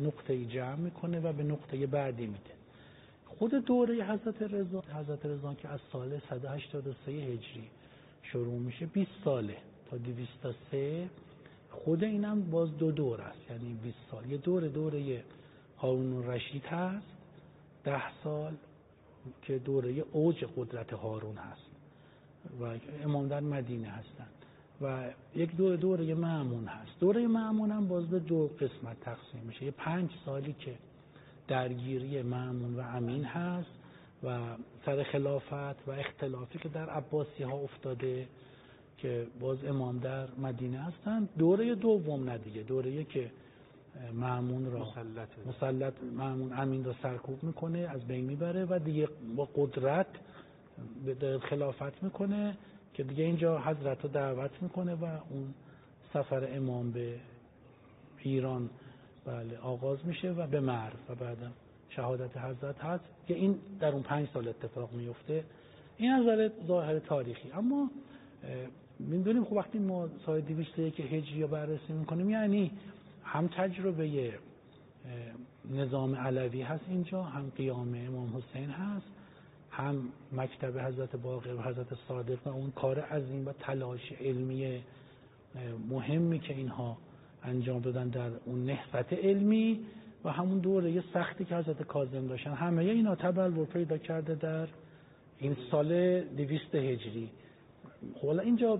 نقطه جمع می‌کنه و به نقطه بعدی میده. خود دوره حضرت رضا حضرت رضا که از سال 183 هجری شروع میشه 20 ساله تا 203 خود اینم باز دو دور است. یعنی 20 سال. یه دور دوره هارون رشید هست. ده سال که دوره اوج قدرت هارون هست و امام در مدینه هستند. و یک دور دوره معمون هست. دوره معمون هم باز به دو قسمت تقسیم میشه. یه پنج سالی که درگیری معمون و امین هست و سر خلافت و اختلافی که در عباسی ها افتاده که باز امام در مدینه هستن. دوره دوم ندیگه دوره که معمون را مسلط, مسلط معمون امین را سرکوب می‌کنه از بین می‌بره و دیگه با قدرت به خلافت می‌کنه. که دیگه اینجا حضرت رو دعوت می‌کنه و اون سفر امام به ایران بله آغاز میشه و به مرو و بعدم شهادت حضرت هست که این در اون پنج سال اتفاق میفته این از ظاهر تاریخی. اما می‌دونیم خب وقتی ما سال 201 که هجری رو بررسی می‌کنیم یعنی هم تجربه نظام علوی هست اینجا هم قیام امام حسین هست. هم مکتب حضرت باقر و حضرت صادق و اون کار عظیم و تلاش علمی مهمی که اینها انجام دادن در اون نهضت علمی و همون دوره سختی که حضرت کاظم داشتن. همه اینا تبلور پیدا کرده در این سال دویست هجری. خب اینجا